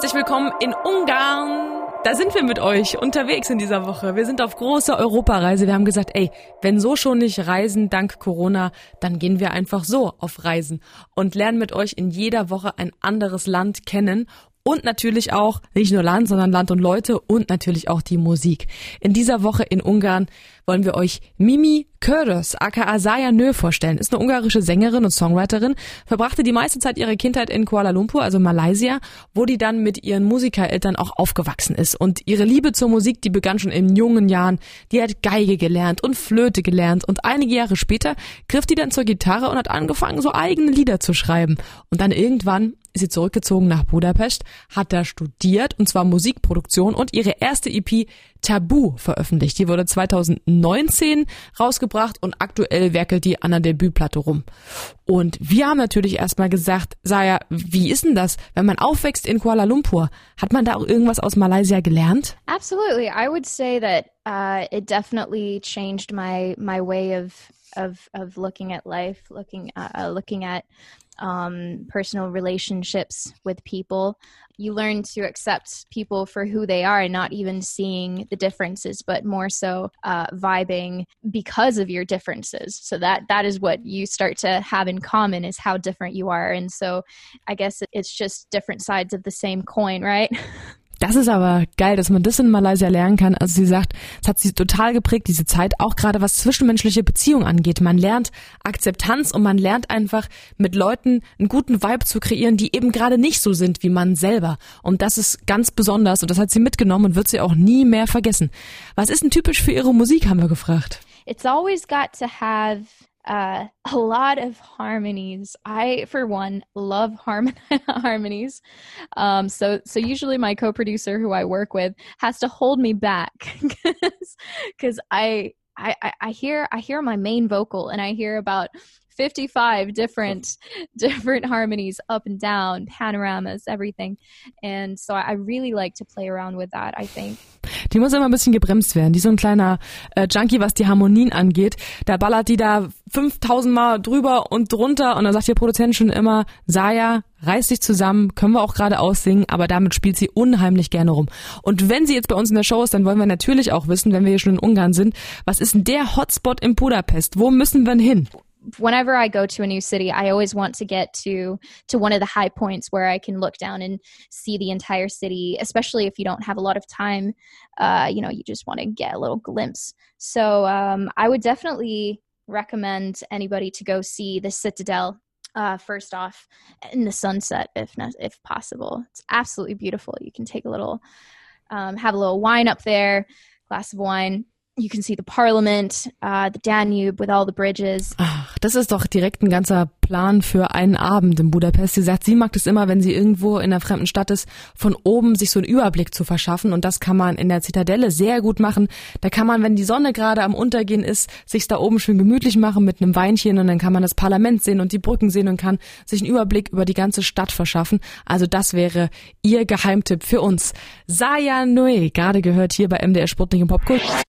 Herzlich willkommen in Ungarn. Da sind wir mit euch unterwegs in dieser Woche. Wir sind auf großer Europareise. Wir haben gesagt, ey, wenn so schon nicht reisen dank Corona, dann gehen wir einfach so auf Reisen und lernen mit euch in jeder Woche ein anderes Land kennen und natürlich auch nicht nur Land, sondern Land und Leute und natürlich auch die Musik. In dieser Woche in Ungarn wollen wir euch Mimi Köres, aka Saya Nö, vorstellen. Ist eine ungarische Sängerin und Songwriterin, verbrachte die meiste Zeit ihrer Kindheit in Kuala Lumpur, also Malaysia, wo die dann mit ihren Musikereltern auch aufgewachsen ist. Und ihre Liebe zur Musik, die begann schon in jungen Jahren. Die hat Geige gelernt und Flöte gelernt und einige Jahre später griff die dann zur Gitarre und hat angefangen, so eigene Lieder zu schreiben. Und dann irgendwann ist sie zurückgezogen nach Budapest, hat da studiert und zwar Musikproduktion und ihre erste EP Tabu veröffentlicht. Die wurde 2019 rausgebracht und aktuell werkelt die an der Debütplatte rum. Und wir haben natürlich erstmal gesagt, Saya, wie ist denn das, wenn man aufwächst in Kuala Lumpur? Hat man da auch irgendwas aus Malaysia gelernt? Absolutely. I would say that uh, it definitely changed my my way of of of looking at life, looking uh, uh looking at um, personal relationships with people. You learn to accept people for who they are and not even seeing the differences, but more so uh, vibing because of your differences. So that that is what you start to have in common is how different you are. And so I guess it's just different sides of the same coin, right? Das ist aber geil, dass man das in Malaysia lernen kann. Also sie sagt, es hat sie total geprägt, diese Zeit, auch gerade was zwischenmenschliche Beziehungen angeht. Man lernt Akzeptanz und man lernt einfach mit Leuten einen guten Vibe zu kreieren, die eben gerade nicht so sind wie man selber. Und das ist ganz besonders und das hat sie mitgenommen und wird sie auch nie mehr vergessen. Was ist denn typisch für ihre Musik, haben wir gefragt. It's always got to have uh, a lot of harmonies. I, for one, love harmon- harmonies. Um, so, so usually my co-producer who I work with has to hold me back because I, I, I hear, I hear my main vocal and I hear about 55 different different harmonies up and down panoramas everything and so i really like to play around with that i think Die muss immer ein bisschen gebremst werden. Die ist so ein kleiner äh, Junkie, was die Harmonien angeht. Da ballert die da 5000 Mal drüber und drunter und dann sagt ihr Produzent schon immer, Saya, reiß dich zusammen, können wir auch gerade aussingen, aber damit spielt sie unheimlich gerne rum. Und wenn sie jetzt bei uns in der Show ist, dann wollen wir natürlich auch wissen, wenn wir hier schon in Ungarn sind, was ist denn der Hotspot in Budapest? Wo müssen wir denn hin? Whenever I go to a new city, I always want to get to to one of the high points where I can look down and see the entire city. Especially if you don't have a lot of time, uh, you know, you just want to get a little glimpse. So um, I would definitely recommend anybody to go see the Citadel. Uh, first off, in the sunset, if if possible, it's absolutely beautiful. You can take a little, um, have a little wine up there, glass of wine, You can see the Parliament, uh, the Danube with all the bridges. Das ist doch direkt ein ganzer Plan für einen Abend in Budapest. Sie sagt, sie mag es immer, wenn sie irgendwo in einer fremden Stadt ist, von oben sich so einen Überblick zu verschaffen. Und das kann man in der Zitadelle sehr gut machen. Da kann man, wenn die Sonne gerade am Untergehen ist, sich da oben schön gemütlich machen mit einem Weinchen und dann kann man das Parlament sehen und die Brücken sehen und kann sich einen Überblick über die ganze Stadt verschaffen. Also das wäre ihr Geheimtipp für uns. Saya Noe, gerade gehört hier bei MDR Sputnik im Popkult.